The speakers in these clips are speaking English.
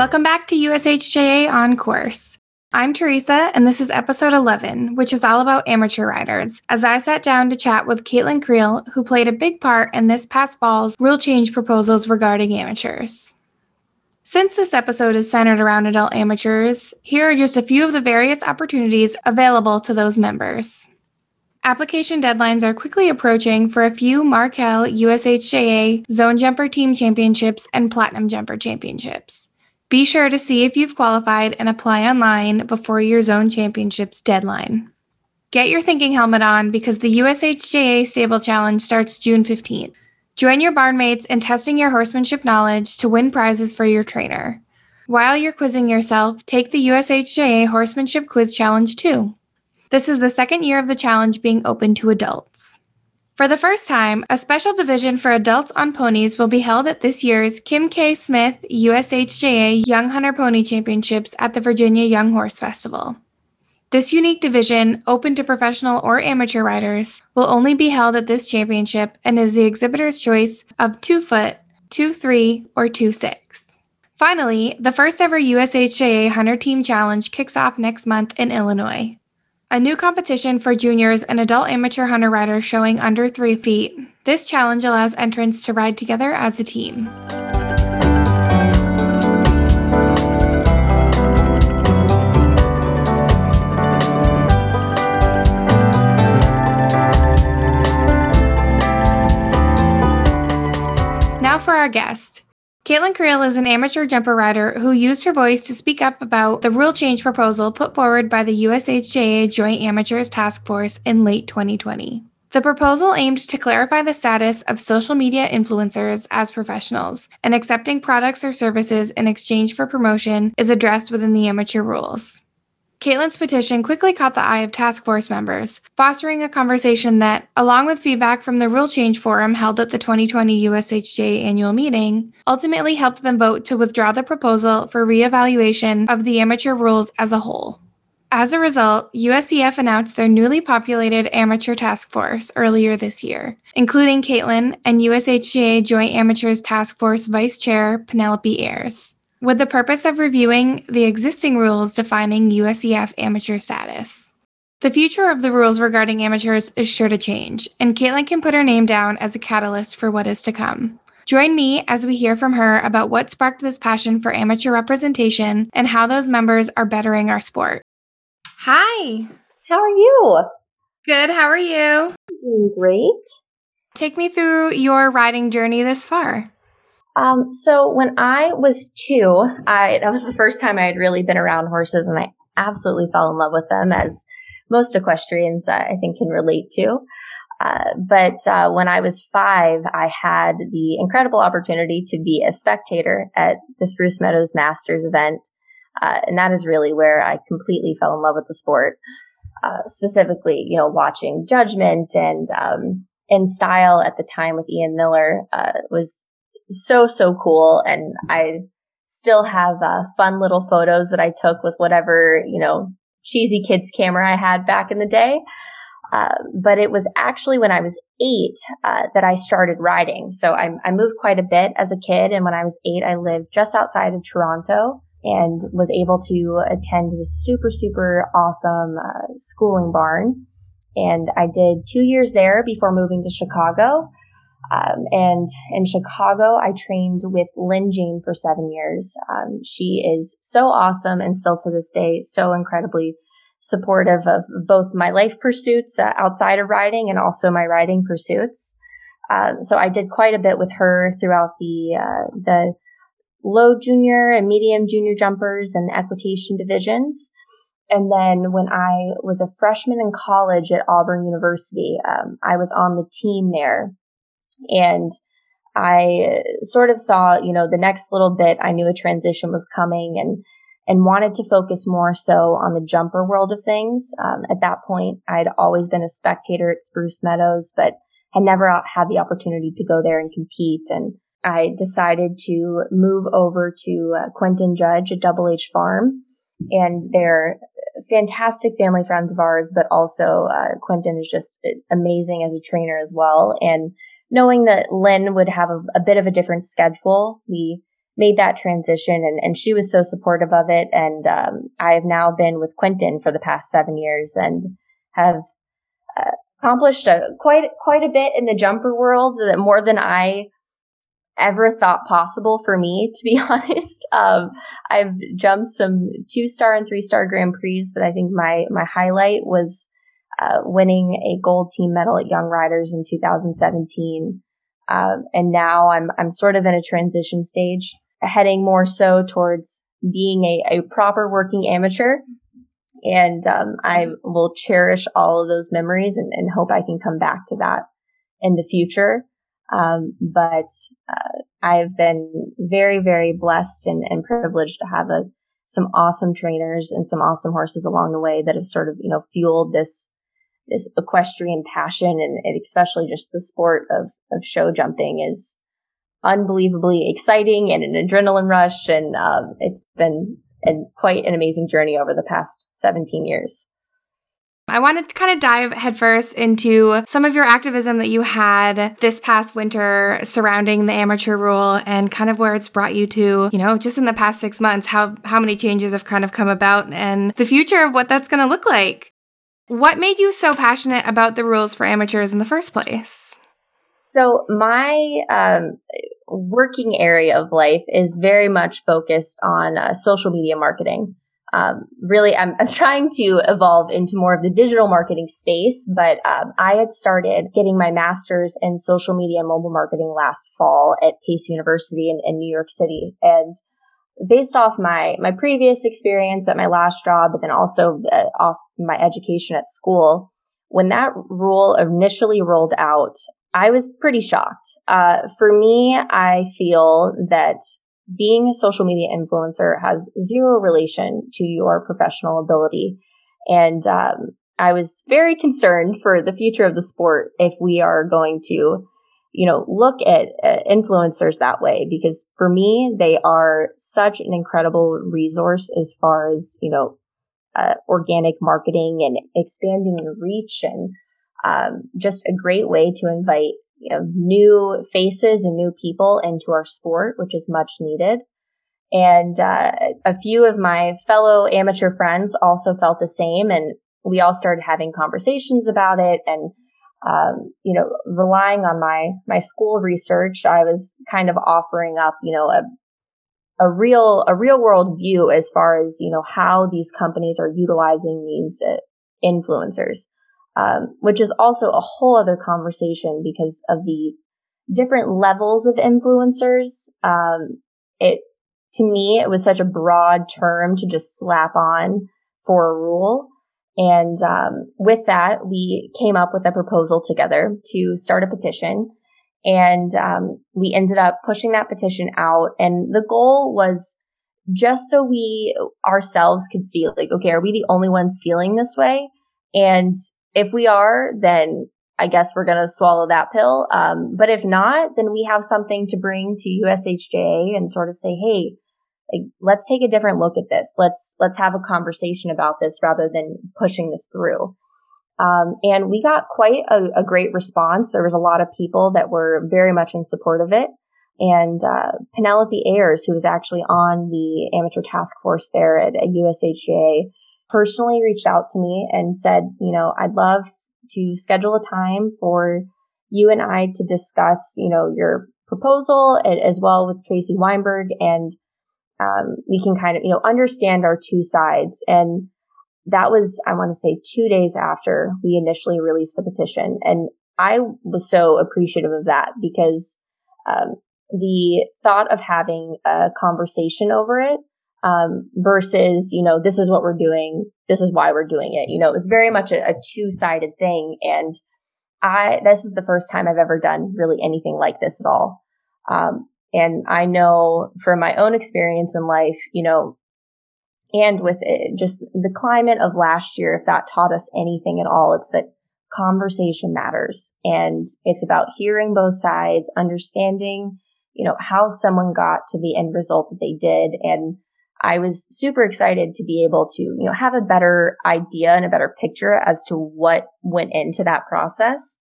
Welcome back to USHJA On Course. I'm Teresa, and this is episode 11, which is all about amateur riders, as I sat down to chat with Caitlin Creel, who played a big part in this past fall's rule change proposals regarding amateurs. Since this episode is centered around adult amateurs, here are just a few of the various opportunities available to those members. Application deadlines are quickly approaching for a few Markel USHJA Zone Jumper Team Championships and Platinum Jumper Championships. Be sure to see if you've qualified and apply online before your Zone Championships deadline. Get your thinking helmet on because the USHJA Stable Challenge starts June 15th. Join your barnmates in testing your horsemanship knowledge to win prizes for your trainer. While you're quizzing yourself, take the USHJA Horsemanship Quiz Challenge too. This is the second year of the challenge being open to adults. For the first time, a special division for adults on ponies will be held at this year's Kim K. Smith USHJA Young Hunter Pony Championships at the Virginia Young Horse Festival. This unique division, open to professional or amateur riders, will only be held at this championship and is the exhibitor's choice of 2 foot, 2 3, or 2 6. Finally, the first ever USHJA Hunter Team Challenge kicks off next month in Illinois. A new competition for juniors and adult amateur hunter riders showing under three feet. This challenge allows entrants to ride together as a team. Now for our guest. Caitlin Creel is an amateur jumper rider who used her voice to speak up about the rule change proposal put forward by the USHJA Joint Amateurs Task Force in late 2020. The proposal aimed to clarify the status of social media influencers as professionals, and accepting products or services in exchange for promotion is addressed within the amateur rules. Caitlin's petition quickly caught the eye of task force members, fostering a conversation that, along with feedback from the Rule Change Forum held at the 2020 USHJA annual meeting, ultimately helped them vote to withdraw the proposal for reevaluation of the amateur rules as a whole. As a result, USEF announced their newly populated amateur task force earlier this year, including Caitlin and USHJA Joint Amateurs Task Force Vice Chair Penelope Ayers with the purpose of reviewing the existing rules defining USEF amateur status. The future of the rules regarding amateurs is sure to change, and Caitlin can put her name down as a catalyst for what is to come. Join me as we hear from her about what sparked this passion for amateur representation and how those members are bettering our sport. Hi. How are you? Good. How are you? Doing great. Take me through your riding journey this far. Um, so when I was two, I that was the first time I had really been around horses, and I absolutely fell in love with them, as most equestrians uh, I think can relate to. Uh, but uh, when I was five, I had the incredible opportunity to be a spectator at the Spruce Meadows Masters event, uh, and that is really where I completely fell in love with the sport. Uh, specifically, you know, watching Judgment and um, in style at the time with Ian Millar uh, was so, so cool. And I still have uh, fun little photos that I took with whatever, you know, cheesy kids camera I had back in the day. Uh, but it was actually when I was eight uh, that I started riding. So I, I, moved quite a bit as a kid. And when I was eight, I lived just outside of Toronto and was able to attend the super, super awesome uh, schooling barn. And I did two years there before moving to Chicago. Um, and in Chicago, I trained with Lynn Jane for seven years. Um, she is so awesome and still to this day so incredibly supportive of both my life pursuits uh, outside of riding and also my riding pursuits. Um, so I did quite a bit with her throughout the uh, the low junior and medium junior jumpers and equitation divisions. And then when I was a freshman in college at Auburn University, um, I was on the team there and I sort of saw, you know, the next little bit, I knew a transition was coming and, and wanted to focus more so on the jumper world of things. Um, at that point, I'd always been a spectator at Spruce Meadows, but had never had the opportunity to go there and compete. And I decided to move over to uh, Quentin Judge at Double H Farm. And they're fantastic family friends of ours, but also uh, Quentin is just amazing as a trainer as well. And knowing that Lynn would have a, a bit of a different schedule, we made that transition and, and she was so supportive of it. And, um, I have now been with Quentin for the past seven years and have uh, accomplished a, quite, quite a bit in the jumper world, that more than I ever thought possible for me, to be honest. Um, I've jumped some two star and three star Grand Prix, but I think my, my highlight was, uh, winning a gold team medal at Young Riders in 2017. Um, and now I'm, I'm sort of in a transition stage, heading more so towards being a, a proper working amateur. And, um, I will cherish all of those memories and, and hope I can come back to that in the future. Um, but uh, I've been very, very blessed and, and privileged to have a, some awesome trainers and some awesome horses along the way that have sort of, you know, fueled this, this equestrian passion and, especially just the sport of, of show jumping is unbelievably exciting and an adrenaline rush. And, um, it's been an, quite an amazing journey over the past 17 years. I wanted to kind of dive headfirst into some of your activism that you had this past winter surrounding the amateur rule and kind of where it's brought you to, you know, just in the past six months, how, how many changes have kind of come about and the future of what that's going to look like. What made you so passionate about the rules for amateurs in the first place? So my um, working area of life is very much focused on uh, social media marketing um, really I'm, I'm trying to evolve into more of the digital marketing space but um, i had started getting my master's in social media and mobile marketing last fall at pace university in, in new york city and based off my my previous experience at my last job but then also uh, off my education at school when that rule initially rolled out i was pretty shocked uh, for me i feel that being a social media influencer has zero relation to your professional ability. And um, I was very concerned for the future of the sport if we are going to, you know, look at uh, influencers that way, because for me, they are such an incredible resource as far as, you know, uh, organic marketing and expanding your reach and um, just a great way to invite you know, new faces and new people into our sport, which is much needed. And uh, a few of my fellow amateur friends also felt the same, and we all started having conversations about it. And um, you know, relying on my my school research, I was kind of offering up, you know, a a real a real world view as far as you know how these companies are utilizing these uh, influencers um, which is also a whole other conversation because of the different levels of influencers. Um, it, to me, it was such a broad term to just slap on for a rule. And um, with that, we came up with a proposal together to start a petition. And um, we ended up pushing that petition out. And the goal was just so we ourselves could see, like, okay, are we the only ones feeling this way? And if we are, then I guess we're going to swallow that pill. Um, but if not, then we have something to bring to USHJA and sort of say, hey, like, let's take a different look at this. Let's let's have a conversation about this rather than pushing this through. Um, and we got quite a, a, great response. There was a lot of people that were very much in support of it. And uh, Penelope Ayers, who was actually on the amateur task force there at, at personally reached out to me and said, you know, I'd love to schedule a time for you and I to discuss, you know, your proposal as well with Tracy Weinberg and um, we can kind of, you know, understand our two sides. And that was, I want to say two days after we initially released the petition. And I was so appreciative of that because, um, the thought of having a conversation over it um, versus, you know, this is what we're doing. This is why we're doing it. You know, it was very much a, a two sided thing. And I, this is the first time I've ever done really anything like this at all. Um, and I know from my own experience in life, you know, and with it, just the climate of last year, if that taught us anything at all, it's that conversation matters and it's about hearing both sides, understanding, you know, how someone got to the end result that they did and I was super excited to be able to, you know, have a better idea and a better picture as to what went into that process.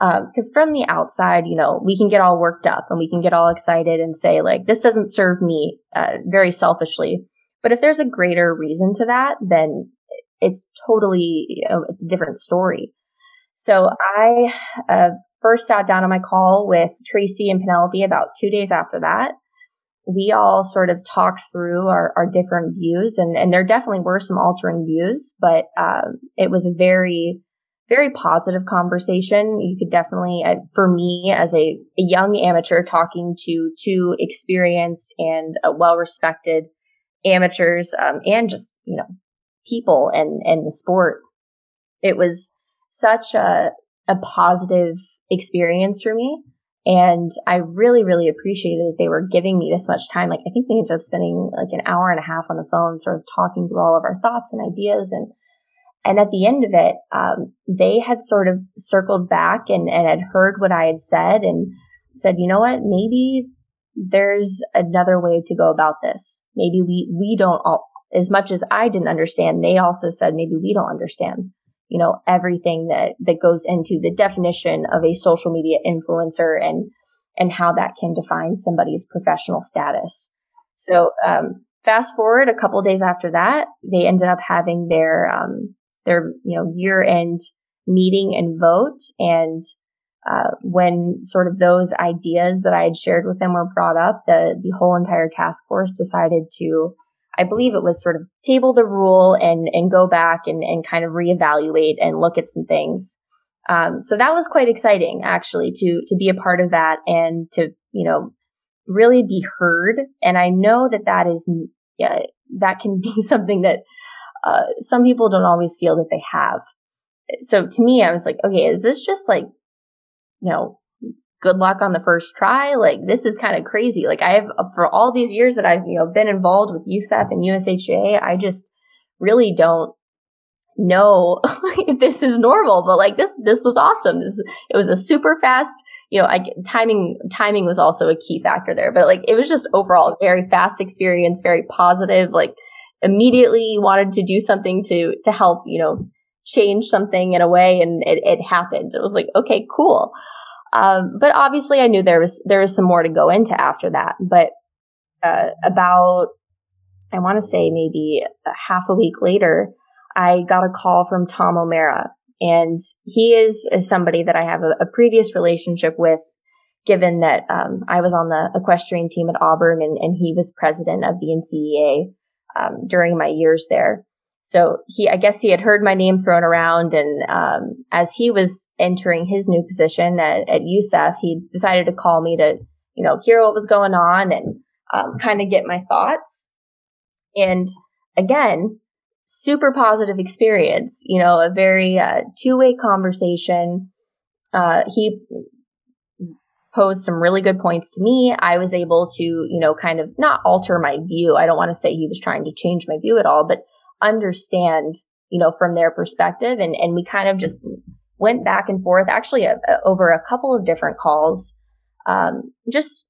Because um, from the outside, you know, we can get all worked up and we can get all excited and say, like, this doesn't serve me uh, very selfishly. But if there's a greater reason to that, then it's totally, you know, it's a different story. So I uh, first sat down on my call with Tracy and Penelope about two days after that. We all sort of talked through our, our different views and, and there definitely were some altering views, but um, it was very, very positive conversation. You could definitely, uh, for me as a, a, young amateur talking to two experienced and uh, well respected amateurs um, and just, you know, people and, and the sport, it was such a, a positive experience for me. And I really, really appreciated that they were giving me this much time. Like, I think we ended up spending like an hour and a half on the phone, sort of talking through all of our thoughts and ideas. And, and at the end of it, um, they had sort of circled back and, and had heard what I had said and said, you know what, maybe there's another way to go about this. Maybe we, we don't all, as much as I didn't understand, they also said, maybe we don't understand you know, everything that, that goes into the definition of a social media influencer and, and how that can define somebody's professional status. So, um, fast forward a couple days after that, they ended up having their, um, their, you know, year end meeting and vote. And, uh, when sort of those ideas that I had shared with them were brought up, the, the whole entire task force decided to I believe it was sort of table the rule and, and go back and, and kind of reevaluate and look at some things. Um, so that was quite exciting actually to, to be a part of that and to, you know, really be heard. And I know that that is, yeah, that can be something that, uh, some people don't always feel that they have. So to me, I was like, okay, is this just like, you know, good luck on the first try. Like this is kind of crazy. Like I have for all these years that I've, you know, been involved with USEF and USHA, I just really don't know if this is normal, but like this, this was awesome. This, it was a super fast, you know, I timing, timing was also a key factor there, but like it was just overall very fast experience, very positive, like immediately wanted to do something to, to help, you know, change something in a way and it, it happened. It was like, okay, cool. Um, but obviously I knew there was, there was some more to go into after that. But, uh, about, I want to say maybe a half a week later, I got a call from Tom O'Mara and he is, is somebody that I have a, a previous relationship with given that um, I was on the equestrian team at Auburn and, and he was president of the NCEA um, during my years there. So he, I guess he had heard my name thrown around. And, um, as he was entering his new position at, at USEF, he decided to call me to, you know, hear what was going on and, um, kind of get my thoughts. And again, super positive experience, you know, a very, uh, two way conversation. Uh, he posed some really good points to me. I was able to, you know, kind of not alter my view. I don't want to say he was trying to change my view at all, but understand, you know, from their perspective. And, and we kind of just went back and forth actually a, a, over a couple of different calls, um, just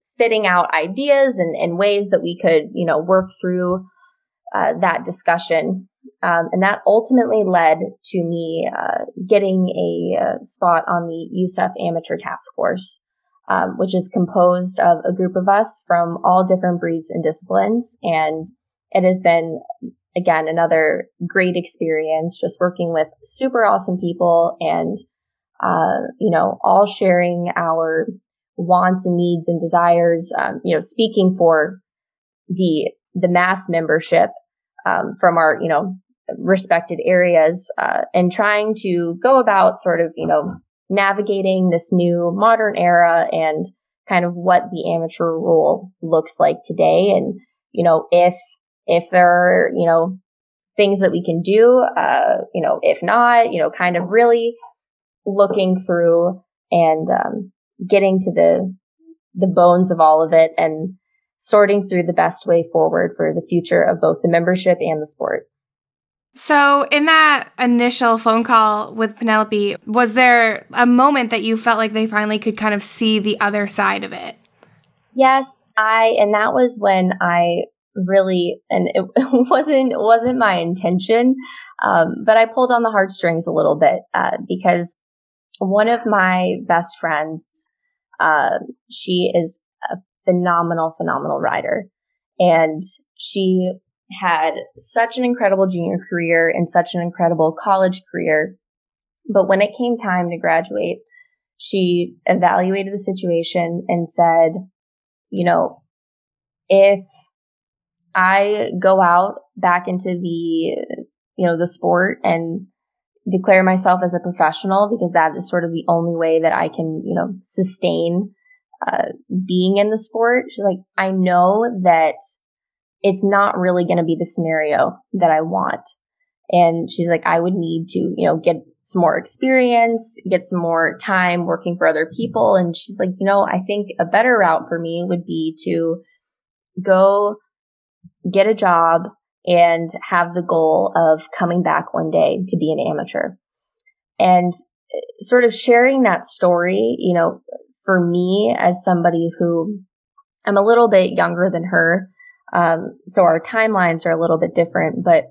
spitting out ideas and, and ways that we could, you know, work through uh, that discussion. Um, and that ultimately led to me uh, getting a, uh, spot on the USEF Amateur Task Force, um, which is composed of a group of us from all different breeds and disciplines. And it has been again, another great experience just working with super awesome people and, uh, you know, all sharing our wants and needs and desires, um, you know, speaking for the, the mass membership, um, from our, you know, respected areas, uh, and trying to go about sort of, you know, navigating this new modern era and kind of what the amateur role looks like today. And, you know, if if there are, you know, things that we can do, uh, you know, if not, you know, kind of really looking through and um, getting to the the bones of all of it and sorting through the best way forward for the future of both the membership and the sport. So, in that initial phone call with Penelope, was there a moment that you felt like they finally could kind of see the other side of it? Yes, I, and that was when I really, and it, wasn't wasn't my intention, um, but I pulled on the heartstrings a little bit uh, because one of my best friends, uh, she is a phenomenal, phenomenal rider. And she had such an incredible junior career and such an incredible college career. But when it came time to graduate, she evaluated the situation and said, you know, if I go out back into the, you know, the sport and declare myself as a professional because that is sort of the only way that I can, you know, sustain uh, being in the sport. She's like, I know that it's not really going to be the scenario that I want. And she's like, I would need to, you know, get some more experience, get some more time working for other people. And she's like, you know, I think a better route for me would be to go get a job and have the goal of coming back one day to be an amateur. And uh, sort of sharing that story, you know, for me as somebody who I'm a little bit younger than her. Um, so our timelines are a little bit different, but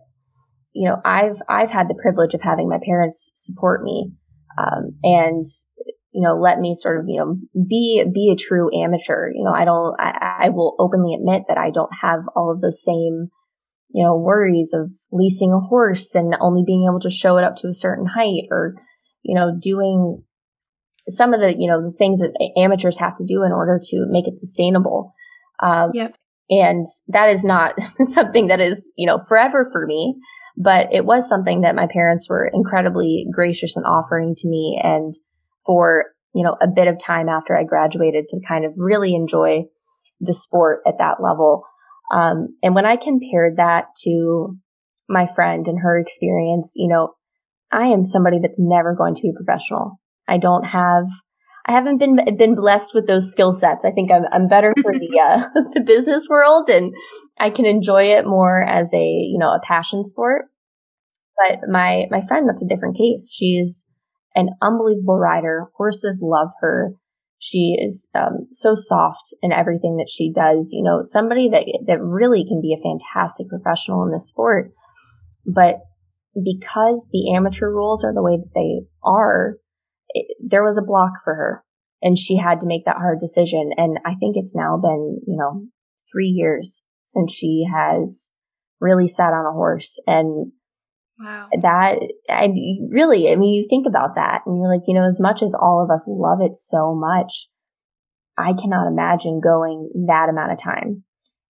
you know, I've, I've had the privilege of having my parents support me, um, and, you know, let me sort of, you know, be, be a true amateur. You know, I don't, I, I will openly admit that I don't have all of those same, you know, worries of leasing a horse and only being able to show it up to a certain height or, you know, doing some of the, you know, the things that amateurs have to do in order to make it sustainable. Um, yep. And that is not something that is, you know, forever for me, but it was something that my parents were incredibly gracious in offering to me. And for, you know, a bit of time after I graduated to kind of really enjoy the sport at that level. Um, and when I compared that to my friend and her experience, you know, I am somebody that's never going to be professional. I don't have, I haven't been been blessed with those skill sets. I think I'm I'm better for the uh, the business world, and I can enjoy it more as a you know a passion sport. But my my friend, that's a different case. She's an unbelievable rider. Horses love her. She is um, so soft in everything that she does. You know, somebody that that really can be a fantastic professional in this sport. But because the amateur rules are the way that they are, it, there was a block for her and she had to make that hard decision. And I think it's now been, you know, three years since she has really sat on a horse and Wow. That, I really, I mean, you think about that and you're like, you know, as much as all of us love it so much, I cannot imagine going that amount of time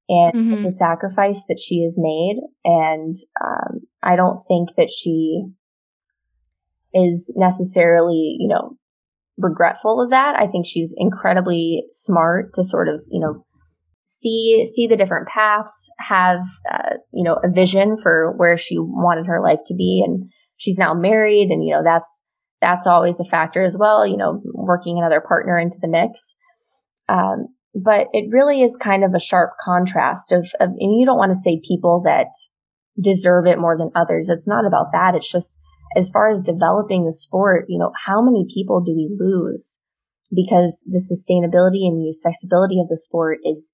and mm-hmm. the sacrifice that she has made. And, um, I don't think that she is necessarily, you know, regretful of that. I think she's incredibly smart to sort of, you know, see see the different paths, have uh, you know a vision for where she wanted her life to be, and she's now married, and you know that's that's always a factor as well. You know, working another partner into the mix. Um, but it really is kind of a sharp contrast of, of and you don't want to say people that deserve it more than others. It's not about that. It's just as far as developing the sport, you know, how many people do we lose? Because the sustainability and the accessibility of the sport is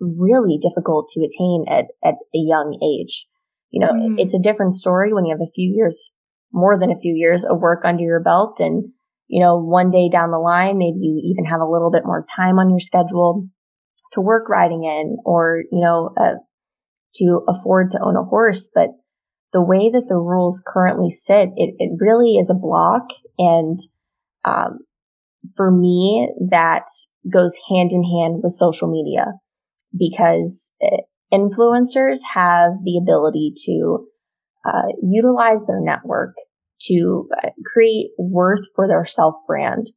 really difficult to attain at, at a young age. You know, mm. it's a different story when you have a few years, more than a few years of work under your belt. And, you know, one day down the line, maybe you even have a little bit more time on your schedule to work riding in or, you know, uh, to afford to own a horse. But the way that the rules currently sit, it, it really is a block. And, um, for me, that goes hand in hand with social media because eh, influencers have the ability to uh, utilize their network to uh, create worth for their self brand.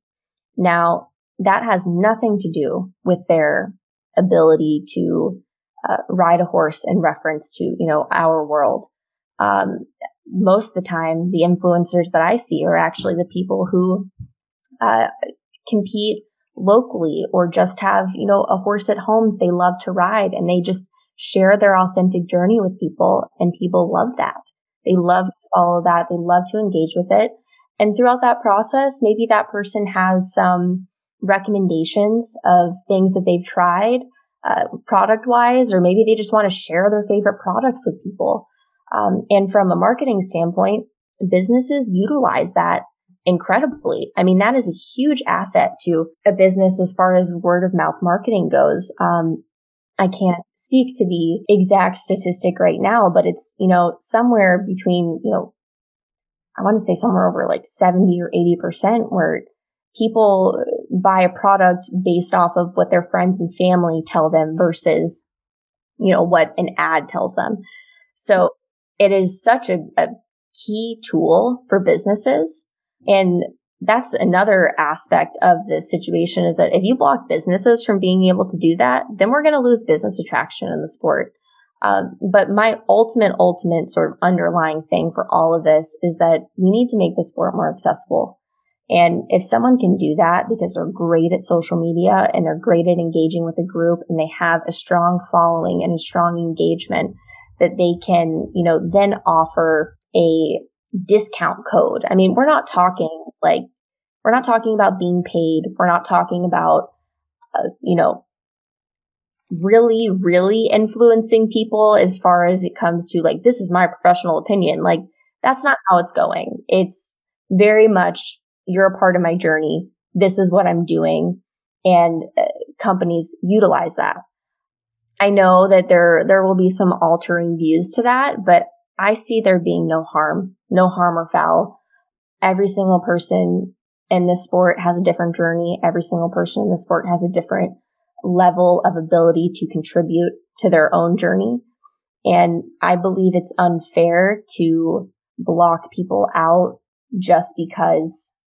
Now, that has nothing to do with their ability to uh, ride a horse in reference to, you know, our world. Um, most of the time, the influencers that I see are actually the people who uh, compete locally or just have, you know, a horse at home they love to ride and they just share their authentic journey with people and people love that. They love all of that. They love to engage with it. And throughout that process, maybe that person has some recommendations of things that they've tried, uh, product wise, or maybe they just want to share their favorite products with people. Um, and from a marketing standpoint, businesses utilize that incredibly. I mean, that is a huge asset to a business as far as word of mouth marketing goes. Um, I can't speak to the exact statistic right now, but it's, you know, somewhere between, you know, I want to say somewhere over like 70 or 80% where people buy a product based off of what their friends and family tell them versus, you know, what an ad tells them. So it is such a, a key tool for businesses. And that's another aspect of this situation is that if you block businesses from being able to do that, then we're going to lose business attraction in the sport. Um, but my ultimate, ultimate sort of underlying thing for all of this is that we need to make the sport more accessible. And if someone can do that because they're great at social media and they're great at engaging with a group and they have a strong following and a strong engagement that they can, you know, then offer a discount code. I mean, we're not talking like, we're not talking about being paid. We're not talking about, uh, you know, really, really influencing people as far as it comes to like, this is my professional opinion. Like, that's not how it's going. It's very much, you're a part of my journey. This is what I'm doing. And uh, companies utilize that. I know that there, there will be some altering views to that, but I see there being no harm, no harm or foul. Every single person in this sport has a different journey. Every single person in the sport has a different level of ability to contribute to their own journey. And I believe it's unfair to block people out just because,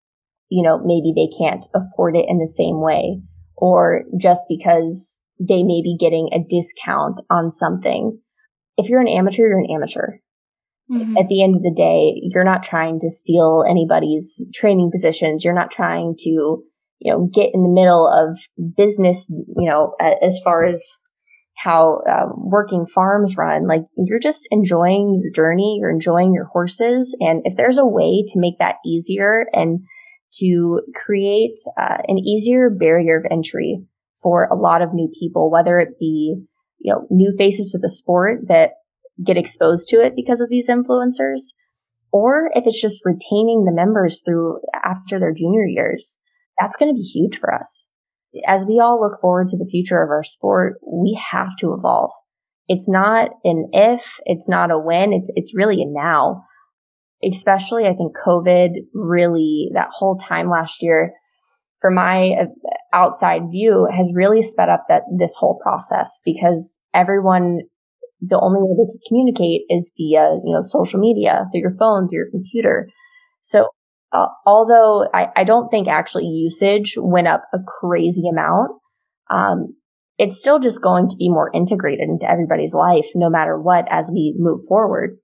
you know, maybe they can't afford it in the same way or just because they may be getting a discount on something. If you're an amateur, you're an amateur. Mm-hmm. At the end of the day, you're not trying to steal anybody's training positions. You're not trying to, you know, get in the middle of business, you know, as far as how um, working farms run. Like you're just enjoying your journey. You're enjoying your horses. And if there's a way to make that easier and to create uh, an easier barrier of entry for a lot of new people, whether it be, you know, new faces to the sport that get exposed to it because of these influencers, or if it's just retaining the members through after their junior years, that's going to be huge for us. As we all look forward to the future of our sport, we have to evolve. It's not an if, it's not a when, it's, it's really a now. Especially, I think COVID really, that whole time last year, for my uh, outside view, has really sped up that this whole process because everyone the only way they can communicate is via, you know, social media, through your phone, through your computer. So, uh, although I, I, don't think actually usage went up a crazy amount, um, it's still just going to be more integrated into everybody's life, no matter what, as we move forward.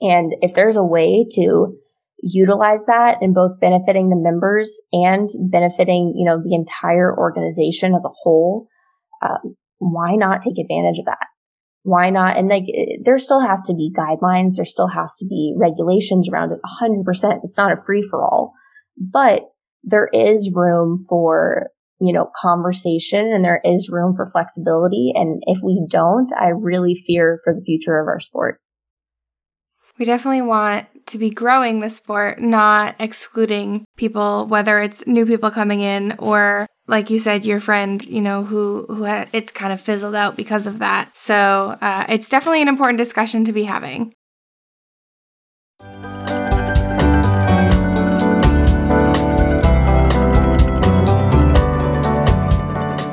And if there's a way to utilize that in both benefiting the members and benefiting, you know, the entire organization as a whole, um, why not take advantage of that? why not? And like, there still has to be guidelines. There still has to be regulations around it. 100%. It's not a free for all, but there is room for, you know, conversation and there is room for flexibility. And if we don't, I really fear for the future of our sport. We definitely want to be growing the sport, not excluding people, whether it's new people coming in or like you said, your friend, you know, who who ha- it's kind of fizzled out because of that. So uh, it's definitely an important discussion to be having.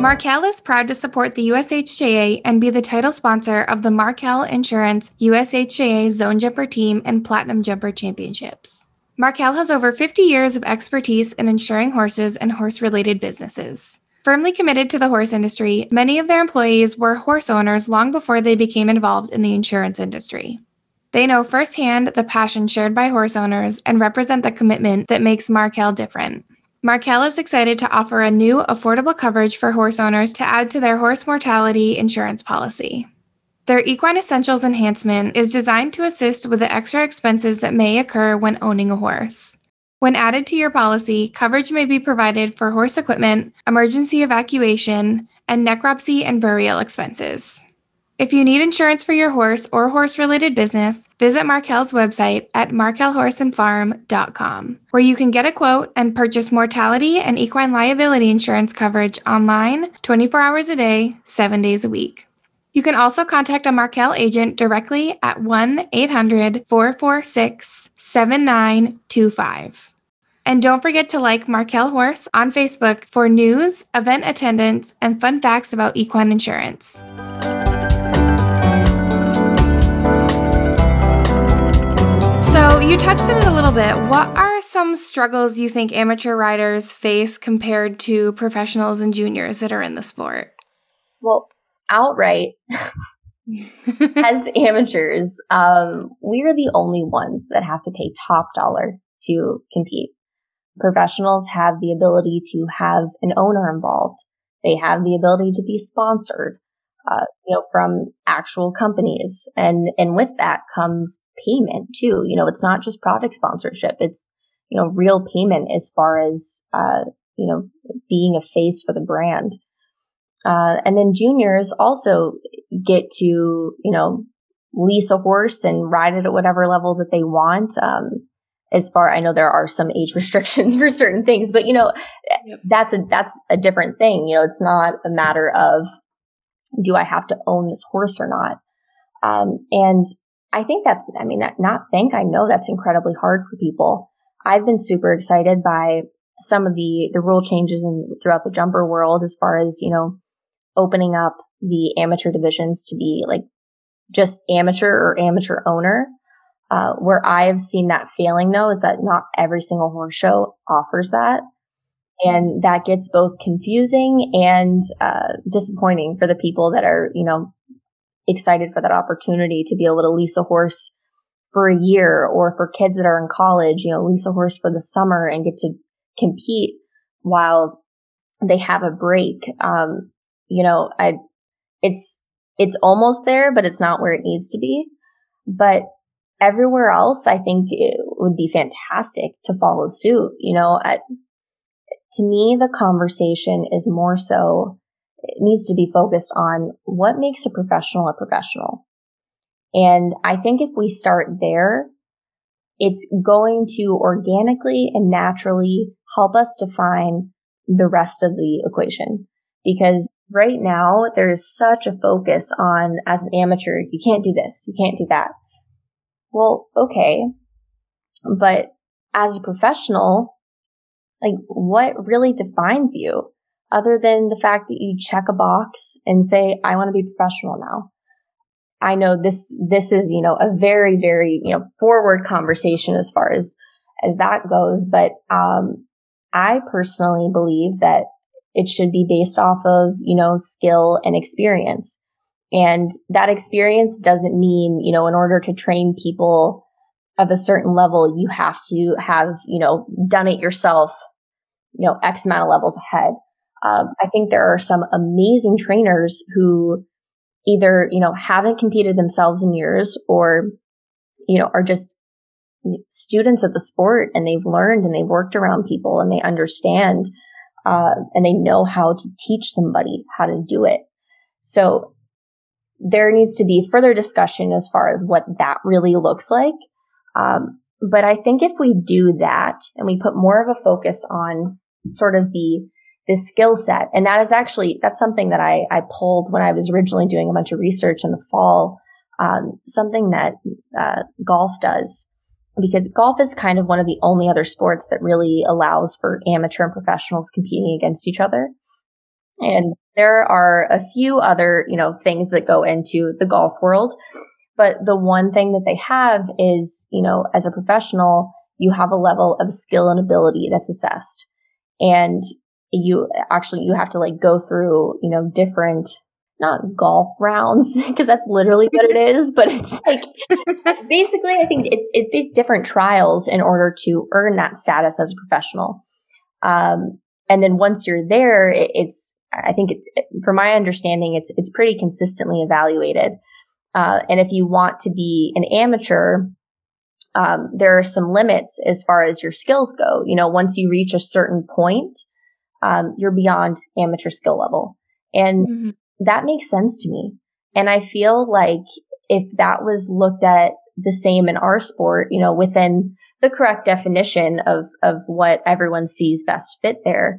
Markel is proud to support the USHJA and be the title sponsor of the Markel Insurance USHJA Zone Jumper Team and Platinum Jumper Championships. Markel has over 50 years of expertise in insuring horses and horse related businesses. Firmly committed to the horse industry, many of their employees were horse owners long before they became involved in the insurance industry. They know firsthand the passion shared by horse owners and represent the commitment that makes Markel different. Markel is excited to offer a new affordable coverage for horse owners to add to their horse mortality insurance policy. Their Equine Essentials enhancement is designed to assist with the extra expenses that may occur when owning a horse. When added to your policy, coverage may be provided for horse equipment, emergency evacuation, and necropsy and burial expenses. If you need insurance for your horse or horse related business, visit Markel's website at markelhorseandfarm.com, where you can get a quote and purchase mortality and equine liability insurance coverage online 24 hours a day, seven days a week. You can also contact a Markel agent directly at 1 800 446 7925. And don't forget to like Markel Horse on Facebook for news, event attendance, and fun facts about equine insurance. You touched on it a little bit. What are some struggles you think amateur riders face compared to professionals and juniors that are in the sport? Well, outright, as amateurs, um, we are the only ones that have to pay top dollar to compete. Professionals have the ability to have an owner involved. They have the ability to be sponsored uh, you know, from actual companies. And, and with that comes payment too. You know, it's not just product sponsorship. It's, you know, real payment as far as, uh, you know, being a face for the brand. Uh, and then juniors also get to, you know, lease a horse and ride it at whatever level that they want. Um, as far I know there are some age restrictions for certain things, but you know, that's a that's a different thing. You know, it's not a matter of do I have to own this horse or not? Um, and I think that's, I mean, not think, I know that's incredibly hard for people. I've been super excited by some of the, the rule changes in throughout the jumper world as far as, you know, opening up the amateur divisions to be like just amateur or amateur owner. Uh, where I've seen that failing though is that not every single horse show offers that. And that gets both confusing and uh, disappointing for the people that are, you know, excited for that opportunity to be able to lease a horse for a year or for kids that are in college, you know, lease a horse for the summer and get to compete while they have a break. Um, you know, I, it's, it's almost there, but it's not where it needs to be. But everywhere else, I think it would be fantastic to follow suit. You know, to me, the conversation is more so, it needs to be focused on what makes a professional a professional. And I think if we start there, it's going to organically and naturally help us define the rest of the equation. Because right now there's such a focus on as an amateur, you can't do this, you can't do that. Well, okay. But as a professional, like, what really defines you other than the fact that you check a box and say, I want to be professional now? I know this, this is, you know, a very, very, you know, forward conversation as far as, as that goes. But, um, I personally believe that it should be based off of, you know, skill and experience. And that experience doesn't mean, you know, in order to train people of a certain level, you have to have, you know, done it yourself you know, X amount of levels ahead. Um, I think there are some amazing trainers who either, you know, haven't competed themselves in years or, you know, are just students of the sport and they've learned and they've worked around people and they understand, uh, and they know how to teach somebody how to do it. So there needs to be further discussion as far as what that really looks like. Um, but I think if we do that and we put more of a focus on sort of the the skill set, and that is actually that's something that I I pulled when I was originally doing a bunch of research in the fall. Um, something that uh, golf does because golf is kind of one of the only other sports that really allows for amateur and professionals competing against each other. And there are a few other, you know, things that go into the golf world. But the one thing that they have is, you know, as a professional, you have a level of skill and ability that's assessed. And you actually, you have to like go through, you know, different, not golf rounds, because that's literally what it is, but it's like, basically, I think it's, it's different trials in order to earn that status as a professional. Um, and then once you're there, it, it's, I think it's, from my understanding, it's, it's pretty consistently evaluated. Uh, and if you want to be an amateur, um, there are some limits as far as your skills go. You know, once you reach a certain point, um, you're beyond amateur skill level. And mm-hmm. that makes sense to me And I feel like if that was looked at the same in our sport, you know, within the correct definition of, of what everyone sees best fit there,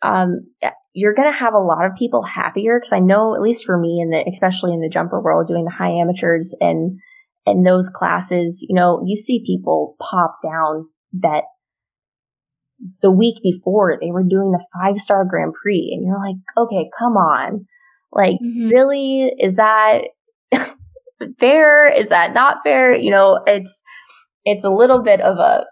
um, you're going to have a lot of people happier. Cause I know, at least for me, in the, especially in the jumper world, doing the high amateurs and, and those classes, you know, you see people pop down that the week before they were doing the five star Grand Prix and you're like, okay, come on. Like, mm-hmm. really? Is that fair? Is that not fair? You know, it's, it's a little bit of a,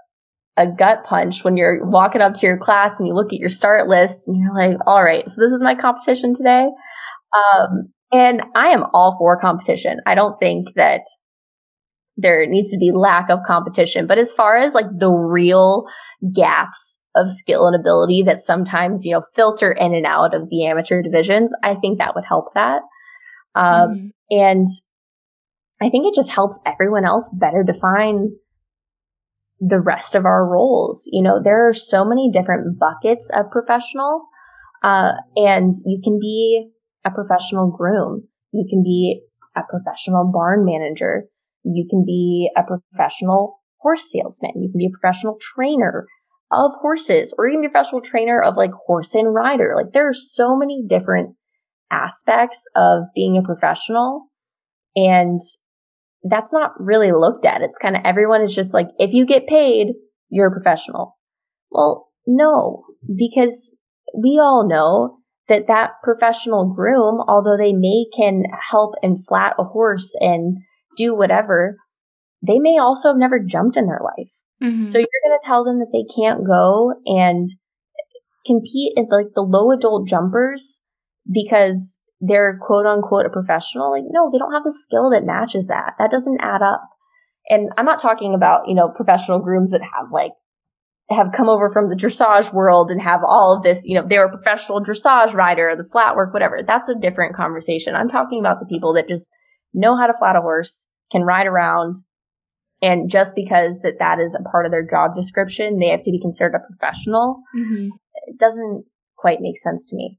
a gut punch when you're walking up to your class and you look at your start list and you're like, all right, so this is my competition today. Um, and I am all for competition. I don't think that there needs to be lack of competition, but as far as like the real gaps of skill and ability that sometimes, you know, filter in and out of the amateur divisions, I think that would help that. Um, mm-hmm. and I think it just helps everyone else better define the rest of our roles. You know, there are so many different buckets of professional, uh, and you can be a professional groom. You can be a professional barn manager. You can be a professional horse salesman. You can be a professional trainer of horses or you can be a professional trainer of like horse and rider. Like there are so many different aspects of being a professional and that's not really looked at. It's kind of everyone is just like, if you get paid, you're a professional. Well, no, because we all know that that professional groom, although they may can help and flat a horse and do whatever, they may also have never jumped in their life. Mm-hmm. So you're going to tell them that they can't go and compete in like the low adult jumpers because they're quote unquote a professional. Like, no, they don't have the skill that matches that. That doesn't add up. And I'm not talking about, you know, professional grooms that have like, have come over from the dressage world and have all of this, you know, they're a professional dressage rider, the flat work, whatever. That's a different conversation. I'm talking about the people that just know how to flat a horse, can ride around, and just because that that is a part of their job description, they have to be considered a professional. Mm-hmm. It doesn't quite make sense to me.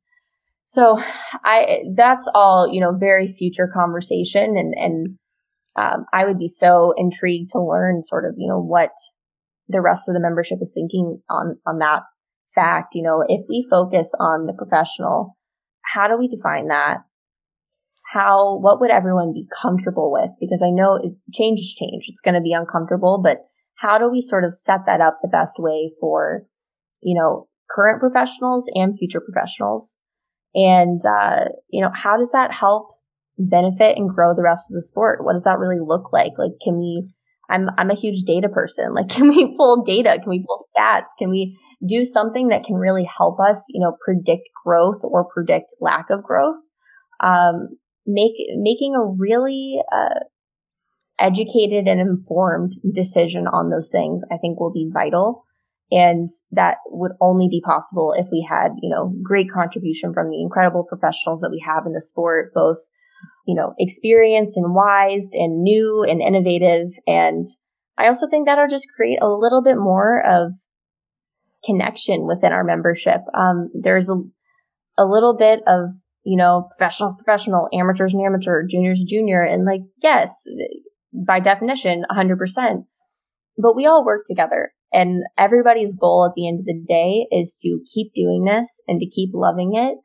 So I, that's all, you know, very future conversation. And, and, um, I would be so intrigued to learn sort of, you know, what the rest of the membership is thinking on, on that fact. You know, if we focus on the professional, how do we define that? How, what would everyone be comfortable with? Because I know it, change is change. It's going to be uncomfortable, but how do we sort of set that up the best way for, you know, current professionals and future professionals? And, uh, you know, how does that help benefit and grow the rest of the sport? What does that really look like? Like, can we, I'm, I'm a huge data person. Like, can we pull data? Can we pull stats? Can we do something that can really help us, you know, predict growth or predict lack of growth? Um, make making a really uh, educated and informed decision on those things, I think will be vital. And that would only be possible if we had, you know, great contribution from the incredible professionals that we have in the sport, both, you know, experienced and wise and new and innovative. And I also think that'll just create a little bit more of connection within our membership. Um, there's a, a little bit of you know, professionals, professional, amateurs and amateur, juniors, junior. And like, yes, by definition, 100%. But we all work together. And everybody's goal at the end of the day is to keep doing this and to keep loving it.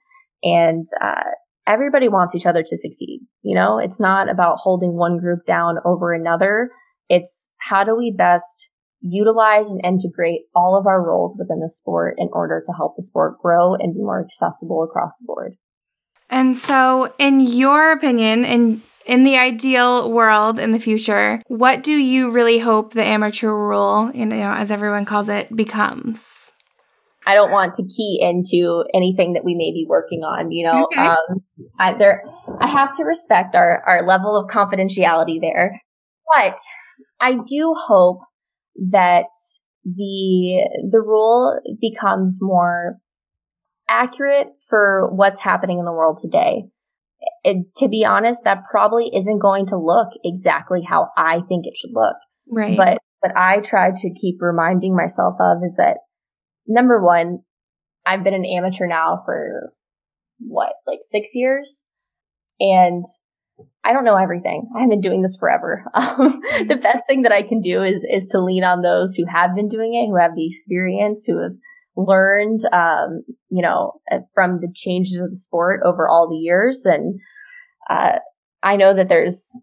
And, uh, everybody wants each other to succeed. You know, it's not about holding one group down over another. It's how do we best utilize and integrate all of our roles within the sport in order to help the sport grow and be more accessible across the board. And so, in your opinion, in in the ideal world in the future, what do you really hope the amateur rule, you know, as everyone calls it, becomes? I don't want to key into anything that we may be working on. You know, okay. um, I, there, I have to respect our our level of confidentiality there, but I do hope that the the rule becomes more accurate for what's happening in the world today. It, to be honest, that probably isn't going to look exactly how I think it should look. Right. But what I try to keep reminding myself of is that number one, I've been an amateur now for what, like six years? And I don't know everything. I have been doing this forever. Um, mm-hmm. the best thing that I can do is is to lean on those who have been doing it, who have the experience, who have learned, um, you know, uh, from the changes of the sport over all the years. And uh, I know that there's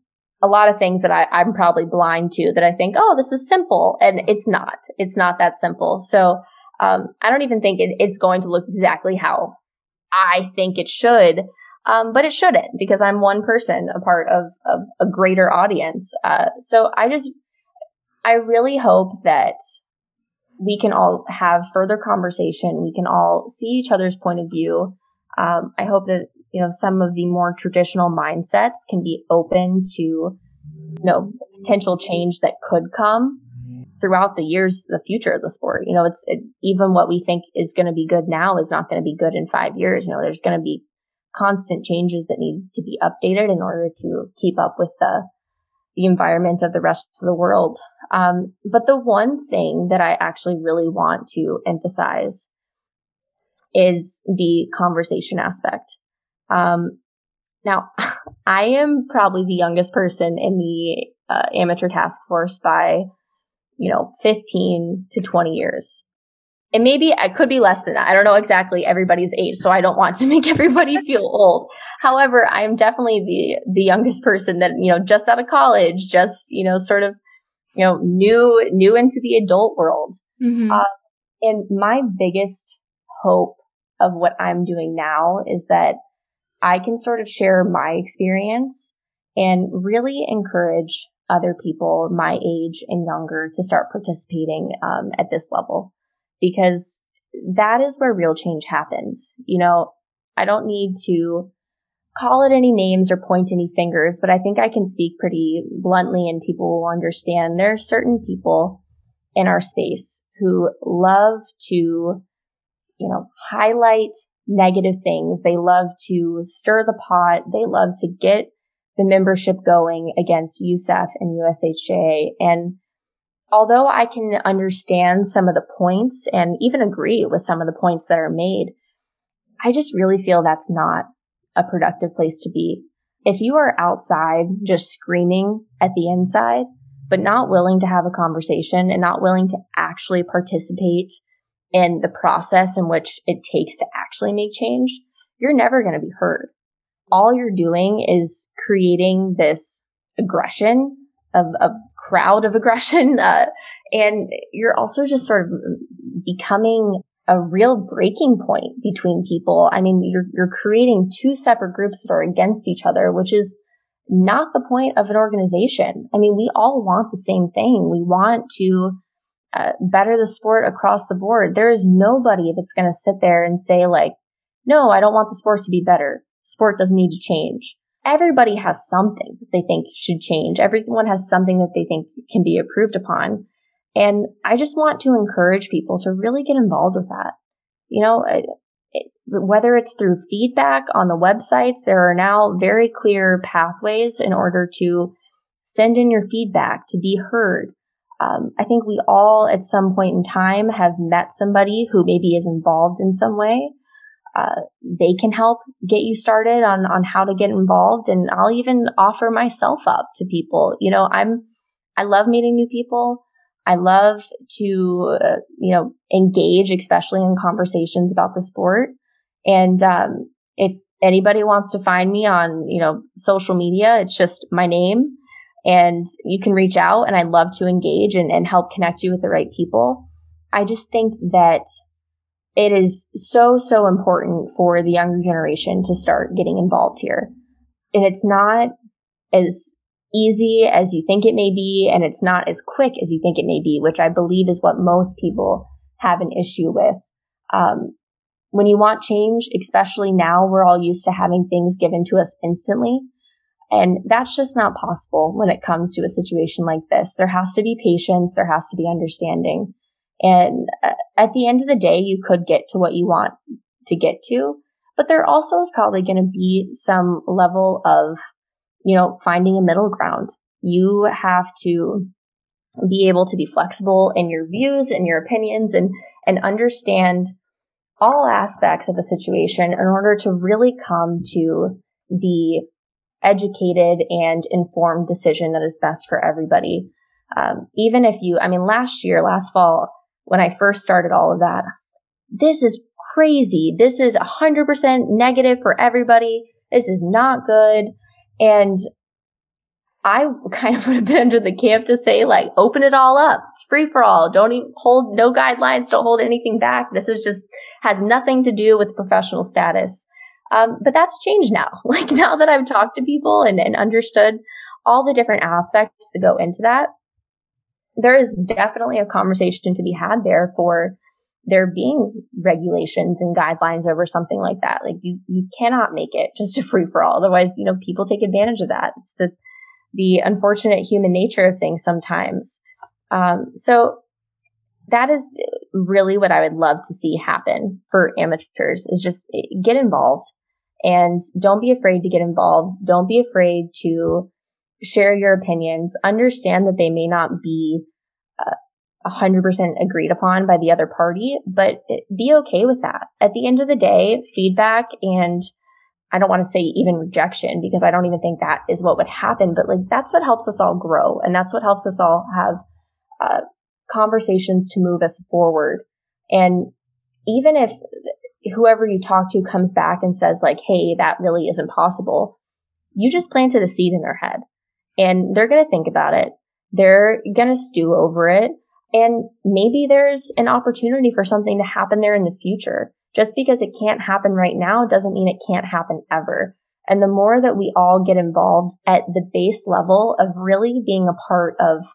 a lot of things that I, I'm probably blind to that I think, oh, this is simple, and it's not. It's not that simple. So um, I don't even think it, it's going to look exactly how I think it should. Um, but it shouldn't because I'm one person, a part of, of a greater audience. Uh, so I just, I really hope that we can all have further conversation. We can all see each other's point of view. Um, I hope that, you know, some of the more traditional mindsets can be open to, you know, potential change that could come throughout the years, the future of the sport. You know, it's it, even what we think is going to be good now is not going to be good in five years. You know, there's going to be constant changes that need to be updated in order to keep up with the the environment of the rest of the world. Um, but the one thing that I actually really want to emphasize is the conversation aspect. Um, now, I am probably the youngest person in the uh, amateur task force by, you know, 15 to 20 years and maybe I could be less than that. I don't know exactly everybody's age, so I don't want to make everybody feel old. However, I am definitely the the youngest person that you know just out of college, just you know sort of you know new new into the adult world. Mm-hmm. Uh, and my biggest hope of what I'm doing now is that I can sort of share my experience and really encourage other people my age and younger to start participating um, at this level because that is where real change happens. You know, I don't need to call it any names or point any fingers, but I think I can speak pretty bluntly and people will understand there are certain people in our space who love to, you know, highlight negative things. They love to stir the pot. They love to get the membership going against USEF and USHJA. And although I can understand some of the points and even agree with some of the points that are made, I just really feel that's not a productive place to be. If you are outside just screaming at the inside, but not willing to have a conversation and not willing to actually participate in the process in which it takes to actually make change, you're never going to be heard. All you're doing is creating this aggression of a crowd of aggression. Uh, and you're also just sort of becoming a real breaking point between people. I mean, you're, you're creating two separate groups that are against each other, which is not the point of an organization. I mean, we all want the same thing. We want to uh, better the sport across the board. There is nobody that's going to sit there and say like, no, I don't want the sport to be better. Sport doesn't need to change everybody has something that they think should change. Everyone has something that they think can be improved upon. And I just want to encourage people to really get involved with that. You know, whether it's through feedback on the websites, there are now very clear pathways in order to send in your feedback to be heard. Um, I think we all at some point in time have met somebody who maybe is involved in some way uh, they can help get you started on on how to get involved. And I'll even offer myself up to people. You know I'm I love meeting new people. I love to uh, you know engage especially in conversations about the sport. And um, if anybody wants to find me on you know social media it's just my name. And you can reach out and I love to engage and, and help connect you with the right people. I just think that it is so, so important for the younger generation to start getting involved here. And it's not as easy as you think it may be, and it's not as quick as you think it may be, which I believe is what most people have an issue with. Um, when you want change, especially now, we're all used to having things given to us instantly. And that's just not possible when it comes to a situation like this. There has to be patience. There has to be understanding. And uh, at the end of the day, you could get to what you want to get to, but there also is probably going to be some level of, you know, finding a middle ground. You have to be able to be flexible in your views and your opinions and, and understand all aspects of the situation in order to really come to the educated and informed decision that is best for everybody. Um, even if you, I mean, last year, last fall, when I first started all of that, this is crazy. This is 100% negative for everybody. This is not good. And I kind of would have been under the camp to say, like, open it all up. It's free for all. Don't even hold no guidelines. Don't hold anything back. This is just has nothing to do with professional status. Um, but that's changed now. Like now that I've talked to people and, and understood all the different aspects that go into that, there is definitely a conversation to be had there for there being regulations and guidelines over something like that. Like you, you cannot make it just a free for all. Otherwise, you know, people take advantage of that. It's the, the unfortunate human nature of things sometimes. Um, so that is really what I would love to see happen for amateurs is just get involved and don't be afraid to get involved. Don't be afraid to share your opinions. Understand that they may not be uh, 100% agreed upon by the other party, but be okay with that. At the end of the day, feedback and I don't want to say even rejection because I don't even think that is what would happen, but like that's what helps us all grow. And that's what helps us all have uh, conversations to move us forward. And even if whoever you talk to comes back and says like, Hey, that really isn't possible. You just planted a seed in their head and they're going to think about it. They're going to stew over it. And maybe there's an opportunity for something to happen there in the future. Just because it can't happen right now doesn't mean it can't happen ever. And the more that we all get involved at the base level of really being a part of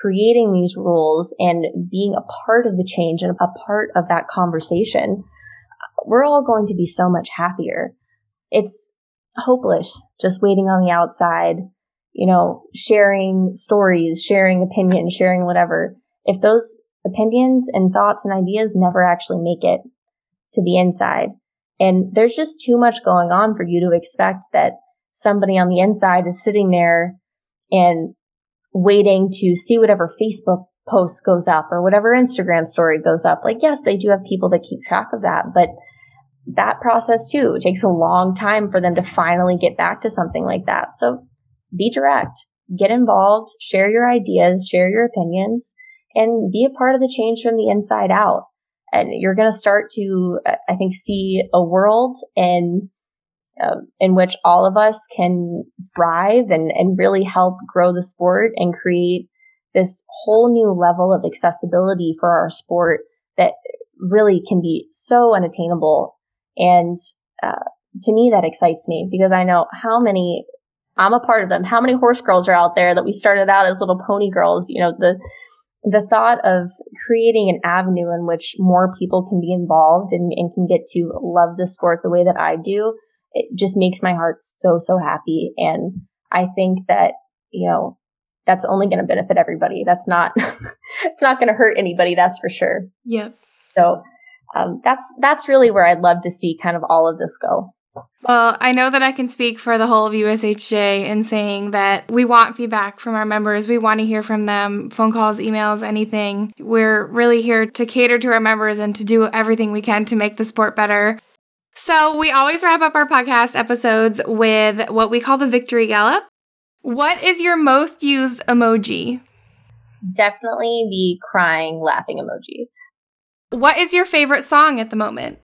creating these rules and being a part of the change and a part of that conversation, we're all going to be so much happier. It's hopeless just waiting on the outside, you know, sharing stories, sharing opinions, sharing whatever. If those opinions and thoughts and ideas never actually make it to the inside, and there's just too much going on for you to expect that somebody on the inside is sitting there and waiting to see whatever Facebook post goes up or whatever Instagram story goes up. Like, yes, they do have people that keep track of that, but that process too takes a long time for them to finally get back to something like that. So be direct, get involved, share your ideas, share your opinions, and be a part of the change from the inside out. And you're going to start to, I think, see a world in um, in which all of us can thrive and, and really help grow the sport and create this whole new level of accessibility for our sport that really can be so unattainable. And uh, to me, that excites me because I know how many I'm a part of them. How many horse girls are out there that we started out as little pony girls? You know, the the thought of creating an avenue in which more people can be involved and, and can get to love the sport the way that I do it just makes my heart so, so happy. And I think that, you know, that's only going to benefit everybody. That's not, it's not going to hurt anybody. That's for sure. Yeah. So, um, that's, that's really where I'd love to see kind of all of this go. Well, I know that I can speak for the whole of USHJA in saying that we want feedback from our members. We want to hear from them, phone calls, emails, anything. We're really here to cater to our members and to do everything we can to make the sport better. So, we always wrap up our podcast episodes with what we call the victory gallop. What is your most used emoji? Definitely the crying, laughing emoji. What is your favorite song at the moment?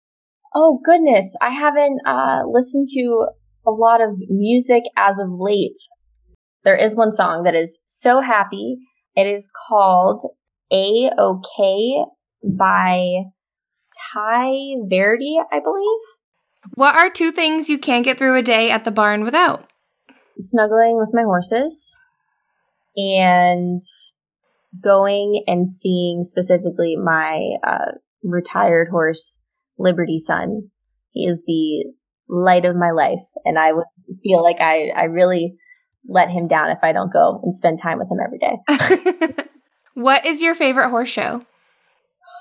Oh, goodness. I haven't uh, listened to a lot of music as of late. There is one song that is so happy. It is called A OK by Tai Verdes, I believe. What are two things you can't get through a day at the barn without? Snuggling with my horses and going and seeing specifically my uh, retired horse, Liberty Sun. He is the light of my life, and I would feel like I, I really let him down if I don't go and spend time with him every day. what is your favorite horse show?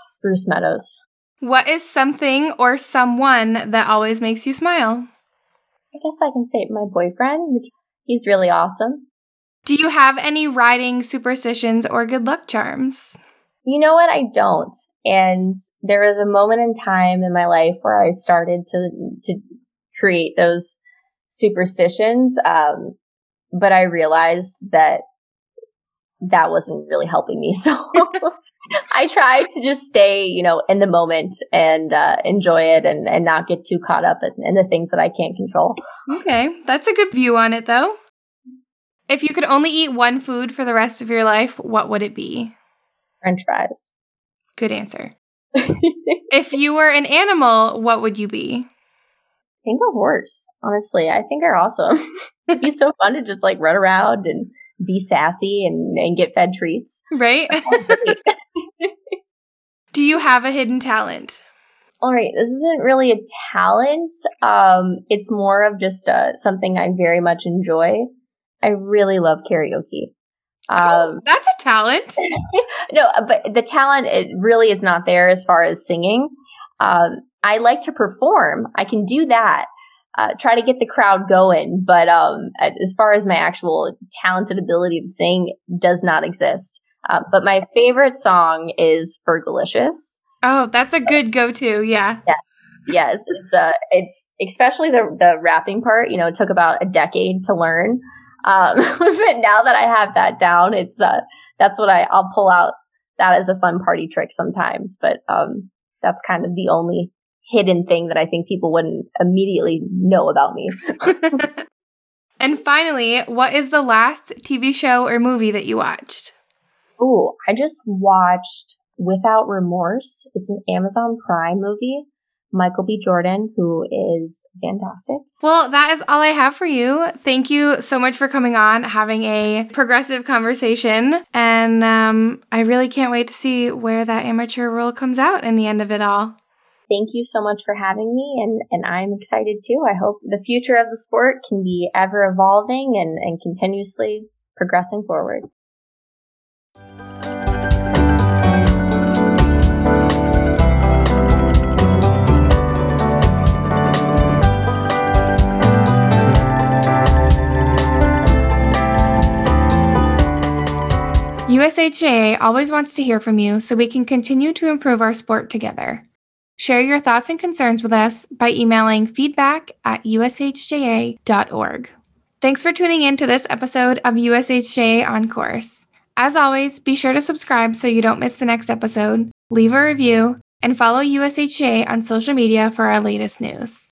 Spruce Meadows. What is something or someone that always makes you smile? I guess I can say my boyfriend. He's really awesome. Do you have any riding superstitions or good luck charms? You know what? I don't. And there was a moment in time in my life where I started to to create those superstitions. Um, but I realized that that wasn't really helping me. So I tried to just stay, you know, in the moment and uh, enjoy it and, and not get too caught up in, in the things that I can't control. Okay. That's a good view on it, though. If you could only eat one food for the rest of your life, what would it be? French fries. Good answer. if you were an animal, what would you be? I think a horse, honestly. I think are awesome. It'd be so fun to just like run around and be sassy and, and get fed treats. Right? Do you have a hidden talent? All right, this isn't really a talent. Um, it's more of just uh, something I very much enjoy. I really love karaoke. Oh, um, oh, that's a talent. no, but the talent it really is not there as far as singing. Um, I like to perform. I can do that. Uh, try to get the crowd going, but um, as far as my actual talented ability to sing, does not exist. Uh, but my favorite song is Fergalicious. Oh, that's a good go-to. Yeah. Yes. Yes. It's uh, it's especially the the rapping part. You know, it took about a decade to learn. Um, but now that I have that down, it's uh, that's what I I'll pull out that as a fun party trick sometimes. But um, that's kind of the only hidden thing that I think people wouldn't immediately know about me. and finally, what is the last TV show or movie that you watched? Oh, I just watched Without Remorse. It's an Amazon Prime movie. Michael B. Jordan, who is fantastic. Well, that is all I have for you. Thank you so much for coming on, having a progressive conversation. And um, I really can't wait to see where that amateur role comes out in the end of it all. Thank you so much for having me, and, and I'm excited too. I hope the future of the sport can be ever evolving and, and continuously progressing forward. USHJA always wants to hear from you so we can continue to improve our sport together. Share your thoughts and concerns with us by emailing feedback at ushja.org. Thanks for tuning in to this episode of USHJA On Course. As always, be sure to subscribe so you don't miss the next episode, leave a review, and follow USHJA on social media for our latest news.